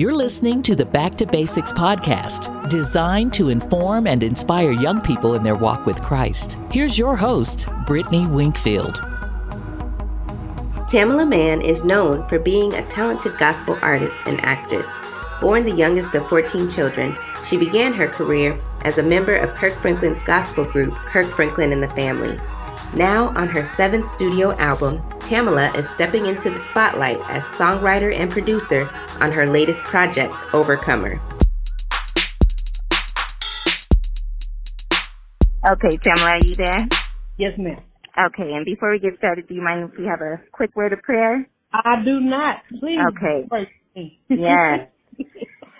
You're listening to the Back to Basics podcast, designed to inform and inspire young people in their walk with Christ. Here's your host, Brittany Winkfield. Tamela Mann is known for being a talented gospel artist and actress. Born the youngest of 14 children, she began her career as a member of Kirk Franklin's gospel group, Kirk Franklin and the Family. Now, on her seventh studio album, Tamela is stepping into the spotlight as songwriter and producer on her latest project, Overcomer. Okay, Tamela, are you there? Yes, ma'am. Okay, and before we get started, do you mind if we have a quick word of prayer? I do not. Please. Okay. me. yes.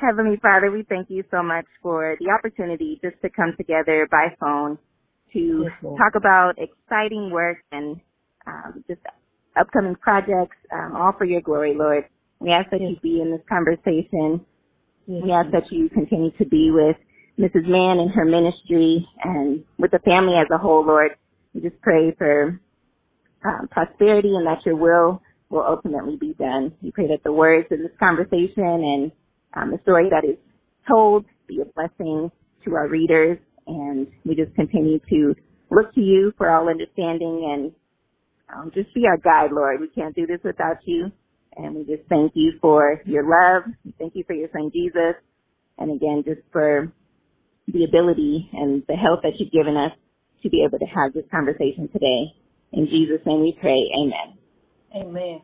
Heavenly Father, we thank you so much for the opportunity just to come together by phone to Yes, talk about exciting work and um, just upcoming projects, um, all for your glory, Lord. We ask that you be in this conversation. Yes, We ask that you continue to be with Mrs. Mann and her ministry and with the family as a whole, Lord. We just pray for um, prosperity and that your will will ultimately be done. We pray that the words in this conversation and um, the story that is told be a blessing to our readers and we just continue to look to you for all understanding and um, just be our guide, Lord. We can't do this without you. And we just thank you for your love. Thank you for your son Jesus. And again, just for the ability and the help that you've given us to be able to have this conversation today. In Jesus' name we pray. Amen. Amen.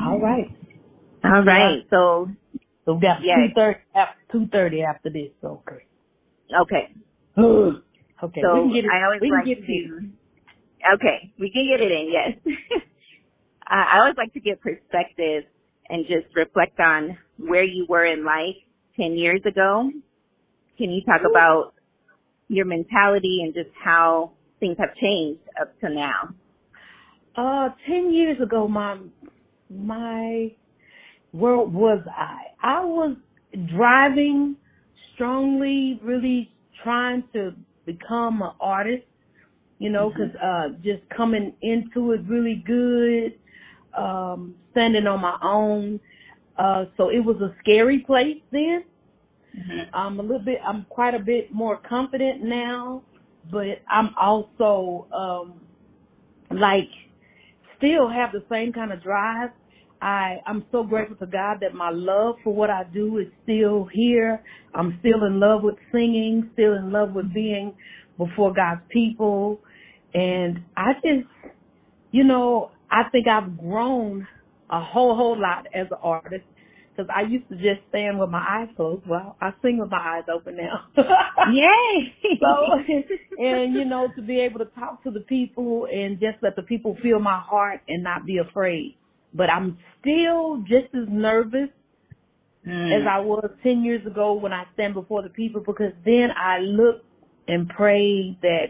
All right. All right. So, So we got Yeah. two thirty after two thirty after this. Okay. Okay. okay. So we can get it. I always like to. Okay, we can get it in. Yes. I I always like to get perspective and just reflect on where you were in life ten years ago. Can you talk about your mentality and just how things have changed up to now? Uh, ten years ago, my my where was I? I was driving strongly, really trying to become an artist. You know, Mm-hmm. 'cause uh, just coming into it really good, um, standing on my own. Uh, so it was a scary place then. I'm a little bit, I'm quite a bit more confident now, but I'm also, um, like, still have the same kind of drive. I, I'm so grateful to God that my love for what I do is still here. I'm still in love with singing, still in love with being before God's people. And I just, you know, I think I've grown a whole, whole lot as an artist. Cause I used to just stand with my eyes closed. Well, I sing with my eyes open now. Yay! so, and you know, to be able to talk to the people and just let the people feel my heart and not be afraid. But I'm still just as nervous Mm. as I was 10 years ago when I stand before the people because then I look and pray that,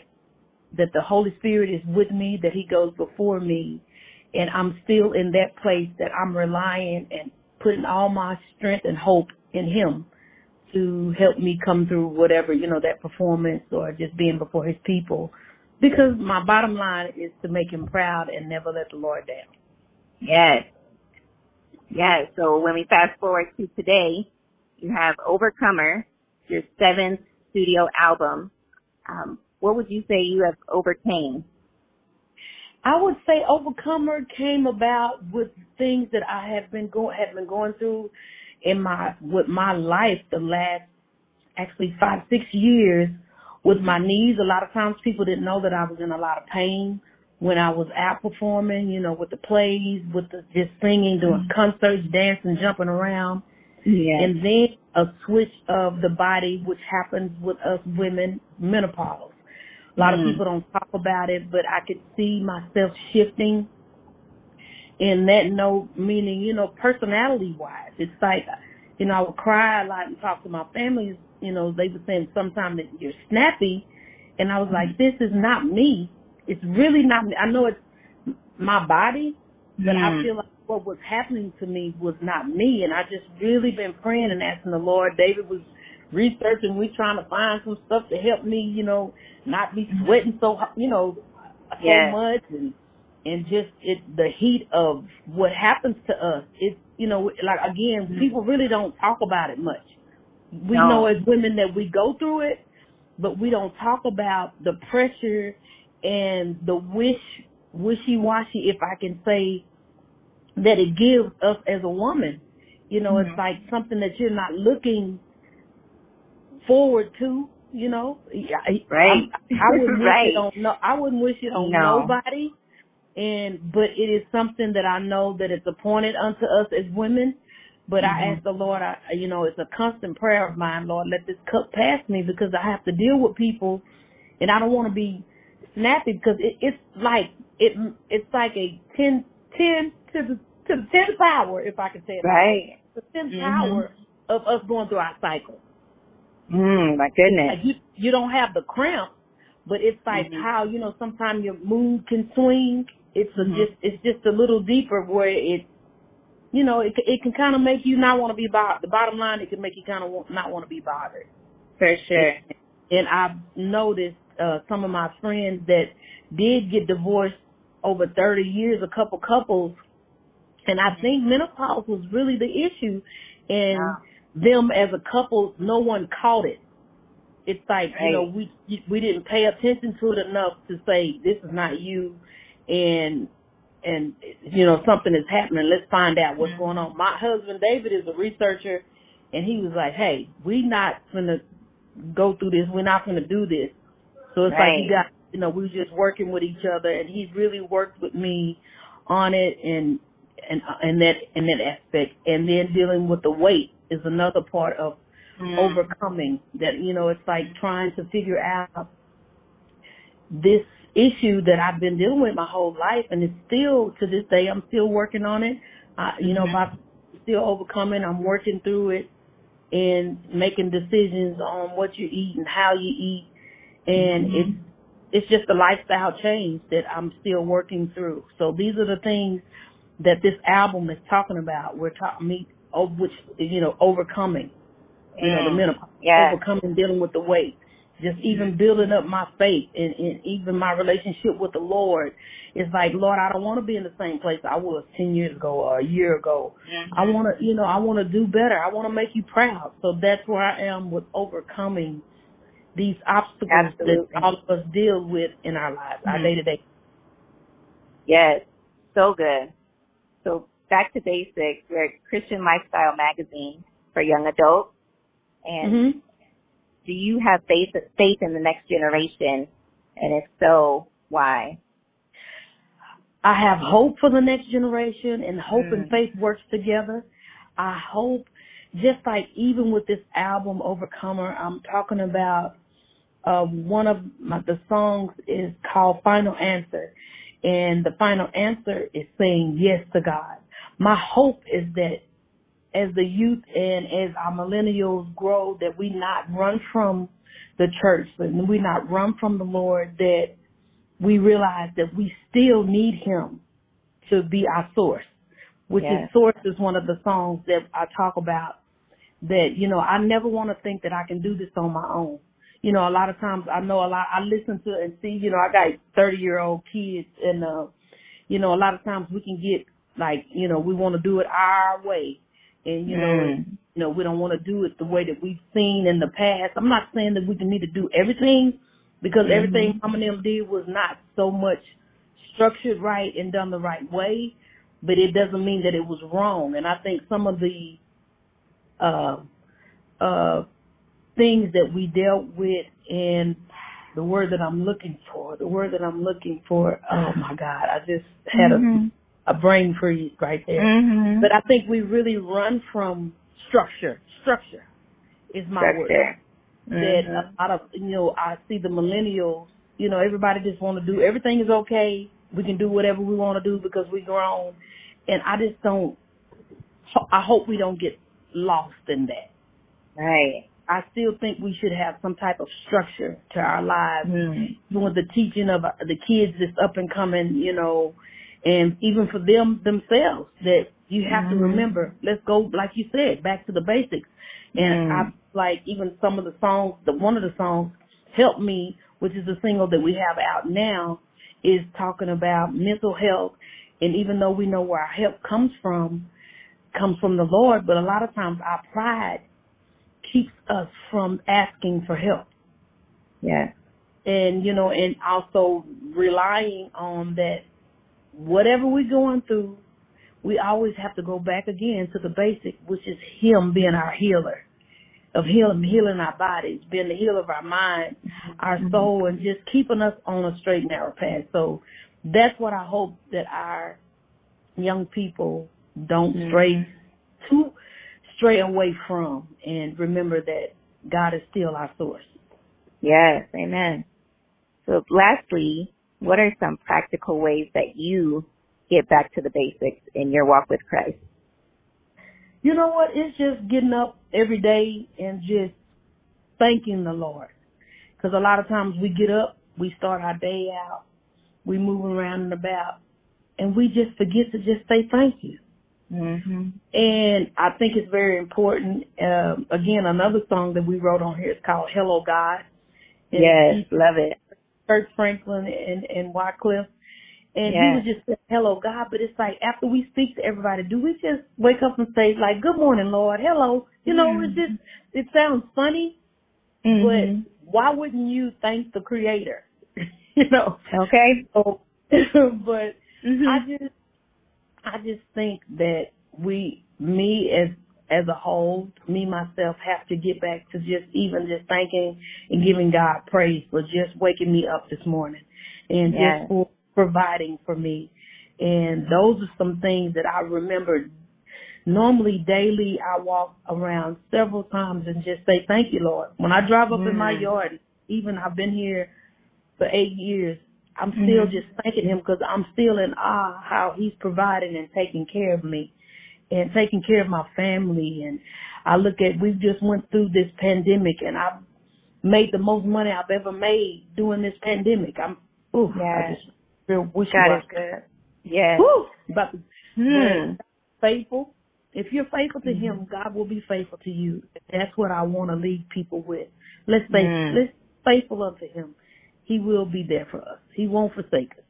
that the Holy Spirit is with me, that He goes before me. And I'm still in that place that I'm relying and putting all my strength and hope in Him to help me come through whatever, you know, that performance or just being before His people. Because my bottom line is to make Him proud and never let the Lord down. Yes. Yes. So when we fast forward to today, you have Overcomer, your seventh studio album. Um, what would you say you have overcame? I would say Overcomer came about with things that I have been going have been going through in my with my life the last actually five six years with my knees. A lot of times people didn't know that I was in a lot of pain when I was out performing. You know, with the plays, with the just singing, doing concerts, dancing, jumping around, Yes. and then a switch of the body, which happens with us women, menopause. A lot Mm. of people don't talk about it, but I could see myself shifting in that note, meaning, you know, personality wise. It's like, you know, I would cry a lot and talk to my family, you know, they were saying sometimes that you're snappy. And I was like, this is not me. It's really not me. I know it's my body, but I Mm. feel like what was happening to me was not me. And I just really been praying and asking the Lord. David was researching. We trying to find some stuff to help me, you know, not be sweating so, you know, so Yes. much and and just it the heat of what happens to us. It's you know, like again, Mhm. people really don't talk about it much. We No. know as women that we go through it, but we don't talk about the pressure and the wish wishy washy, if I can say, that it gives us as a woman. You know, Mhm. it's like something that you're not looking forward to. You know, I, Right. I, I wouldn't wish Right. it on no. I wouldn't wish it on No. nobody. And but it is something that I know that it's appointed unto us as women. But I Mhm. ask the Lord, I you know, it's a constant prayer of mine, Lord, let this cup pass me because I have to deal with people, and I don't want to be snappy because it, it's like it it's like a ten ten to the to the tenth power, if I can say it. Right. The 10th Mhm. power of us going through our cycle. Mm, my goodness. Like you you don't have the cramp, but it's like Mhm. how you know sometimes your mood can swing. It's a Mhm. just it's just a little deeper where it, you know, it it can kind of make you not want to be bothered. The bottom line, it can make you kind of want, not want to be bothered. For sure. And I've noticed uh some of my friends that did get divorced over 30 years, a couple couples, and I think menopause was really the issue, and Wow. them as a couple, no one caught it. It's like you know we we didn't pay attention to it enough to say this is not you, and and you know something is happening. Let's find out what's Mhm. going on. My husband David is a researcher, and he was like, "Hey, we not gonna go through this. We're not gonna do this." So it's like Right. you got you know we were just working with each other, and he really worked with me on it and and and that in that aspect, and then dealing with the weight is another part of Mm. overcoming that you know it's like trying to figure out this issue that I've been dealing with my whole life and it's still to this day I'm still working on it. I, you know, by still overcoming, I'm working through it and making decisions on what you eat and how you eat and it's it's just a lifestyle change that I'm still working through. So these are the things that this album is talking about. We're talking me oh, which you know overcoming you know, the Mm. menopause, Yeah. overcoming dealing with the weight, just even building up my faith and, and even my relationship with the Lord. It's like, Lord, I don't want to be in the same place I was 10 years ago or a year ago. Mhm. I want to, you know, I want to do better. I want to make you proud. So that's where I am with overcoming these obstacles Absolutely. that all of us deal with in our lives, our Mhm. day to day. Yes, so good. So back to basics. We're a Christian lifestyle magazine for young adults. And Mm-hmm. do you have faith faith in the next generation? And if so, why? I have hope for the next generation and hope and Mm. faith works together. I hope just like even with this album Overcomer, I'm talking about uh, one of my, the songs is called Final Answer and the final answer is saying yes to God. My hope is that as the youth and as our millennials grow that we not run from the church, but we not run from the Lord, that we realize that we still need him to be our source, which Yes. is source is one of the songs that I talk about that, you know, I never want to think that I can do this on my own. You know, a lot of times I know a lot, I listen to and see, you know, I got 30 year old kids and, uh, you know, a lot of times we can get like, you know, we want to do it our way. And, you know, Mm. you know, we don't want to do it the way that we've seen in the past. I'm not saying that we can need to do everything because Mhm. everything some of them did was not so much structured right and done the right way, but it doesn't mean that it was wrong. And I think some of the uh uh things that we dealt with and the word that I'm looking for, the word that I'm looking for, oh my God, I just had Mhm. a, a brain freeze right there. Mhm. But I think we really run from structure. Structure is my word. Structure. That a lot of you know, I see the millennials. You know, everybody just want to do everything is okay. We can do whatever we want to do because we grown, and I just don't. I hope we don't get lost in that. Right. I still think we should have some type of structure to our lives even with the teaching of uh, the kids that's up and coming, you know, and even for them themselves that you have to Mhm. remember, let's go, like you said, back to the basics. And Mm. I like even some of the songs, the one of the songs, Help Me, which is the single that we have out now, is talking about mental health. And even though we know where our help comes from, comes from the Lord, but a lot of times our pride keeps us from asking for help. Yes. And, you know, and also relying on that whatever we're going through, we always have to go back again to the basic, which is Him being our healer, of healing, healing our bodies, being the healer of our mind, our Mm-hmm. soul, and just keeping us on a straight narrow path. So that's what I hope that our young people don't Mhm. stray too stray away from, and remember that God is still our source. Yes. Amen. So lastly, what are some practical ways that you get back to the basics in your walk with Christ? You know what? It's just getting up every day and just thanking the Lord. Because a lot of times we get up, we start our day out, we move around and about, and we just forget to just say thank you. Mm-hmm. And I think it's very important. Um, again, another song that we wrote on here is called "Hello God." And Yes. Love it. Kirk Franklin and, and Wycliffe. And he was just saying, hello, God. But it's like after we speak to everybody, do we just wake up and say, like, good morning, Lord, hello? You know, Mm-hmm. it just, it sounds funny, Mhm. but why wouldn't you thank the Creator? you know? okay. So, but Mhm. I just, I just think that we, me as, as a whole, me myself have to get back to just even just thanking and giving God praise for just waking me up this morning and Yes. just for providing for me. And those are some things that I remember. Normally daily I walk around several times and just say, thank you, Lord. When I drive up in my Mm. yard, even I've been here for eight years, I'm still Mhm. just thanking him because I'm still in awe how he's providing and taking care of me and taking care of my family. And I look at, we just went through this pandemic and I've made the most money I've ever made during this pandemic. I'm, ooh, I just feel wish God is good. Yes. Woo! To, Hmm. faithful. If you're faithful to Mhm. him, God will be faithful to you. That's what I want to leave people with. Let's say, Mm. let's faithful unto him. He will be there for us. He won't forsake us.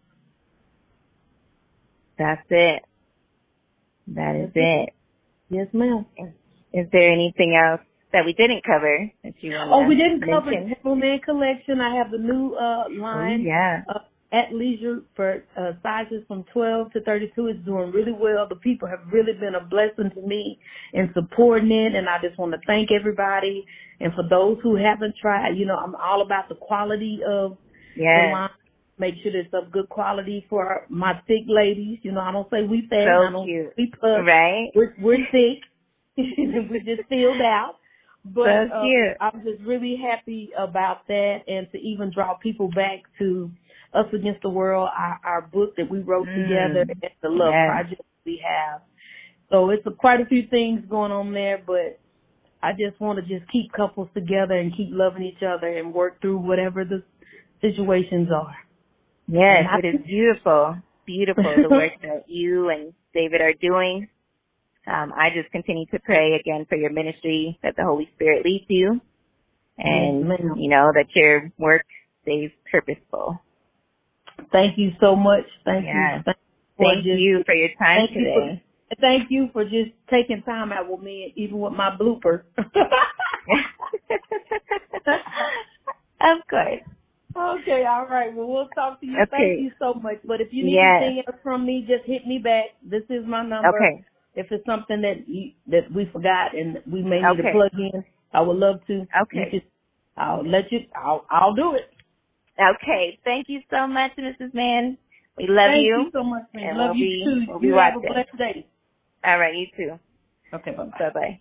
That's it. That is it. Yes, ma'am. Is there anything else that we didn't cover that you want Oh, we didn't cover mention? Tamela Mann Collection. I have the new uh Oh, line yeah. uh, at leisure for uh, sizes from 12 to 32. It's doing really well. The people have really been a blessing to me in supporting it, and I just want to thank everybody. And for those who haven't tried, you know, I'm all about the quality of the line. Make sure it's of good quality for my thick ladies. You know, I don't say we fat. So I don't cute. we puff. Right? We're, we're thick. we're just filled out. But So uh. I'm just really happy about that and to even draw people back to Us Against the World, our, our book that we wrote Mm. together and the love Yes. project we have. So it's a, quite a few things going on there, but I just want to just keep couples together and keep loving each other and work through whatever the situations are. Yes, And it I- is beautiful. Beautiful the work that you and David are doing. Um, I just continue to pray again for your ministry that the Holy Spirit leads you and Yes, you know that your work stays purposeful. Thank you so much. Thank Yes. you. Thank, Thank just- you for your time Thank you for- today. Thank you for just taking time out with me, even with my blooper. of course. okay, all right. Well, we'll talk to you. Okay. Thank you so much. But if you need Yes. anything else from me, just hit me back. This is my number. Okay. If it's something that you, that we forgot and we may need Okay. to plug in, I would love to. Okay. Just, I'll let you. I'll I'll do it. Okay. Thank you so much, Mrs. Mann. We love Thank you. you so much, man. And Love we'll you be- too. we'll be you have a blessed day. All right, you too. Okay, bye bye. Bye bye.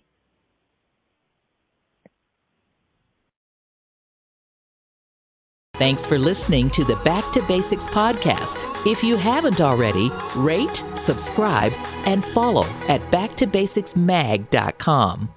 Thanks for listening to the Back to Basics podcast. If you haven't already, rate, subscribe, and follow at backtobasicsmag.com.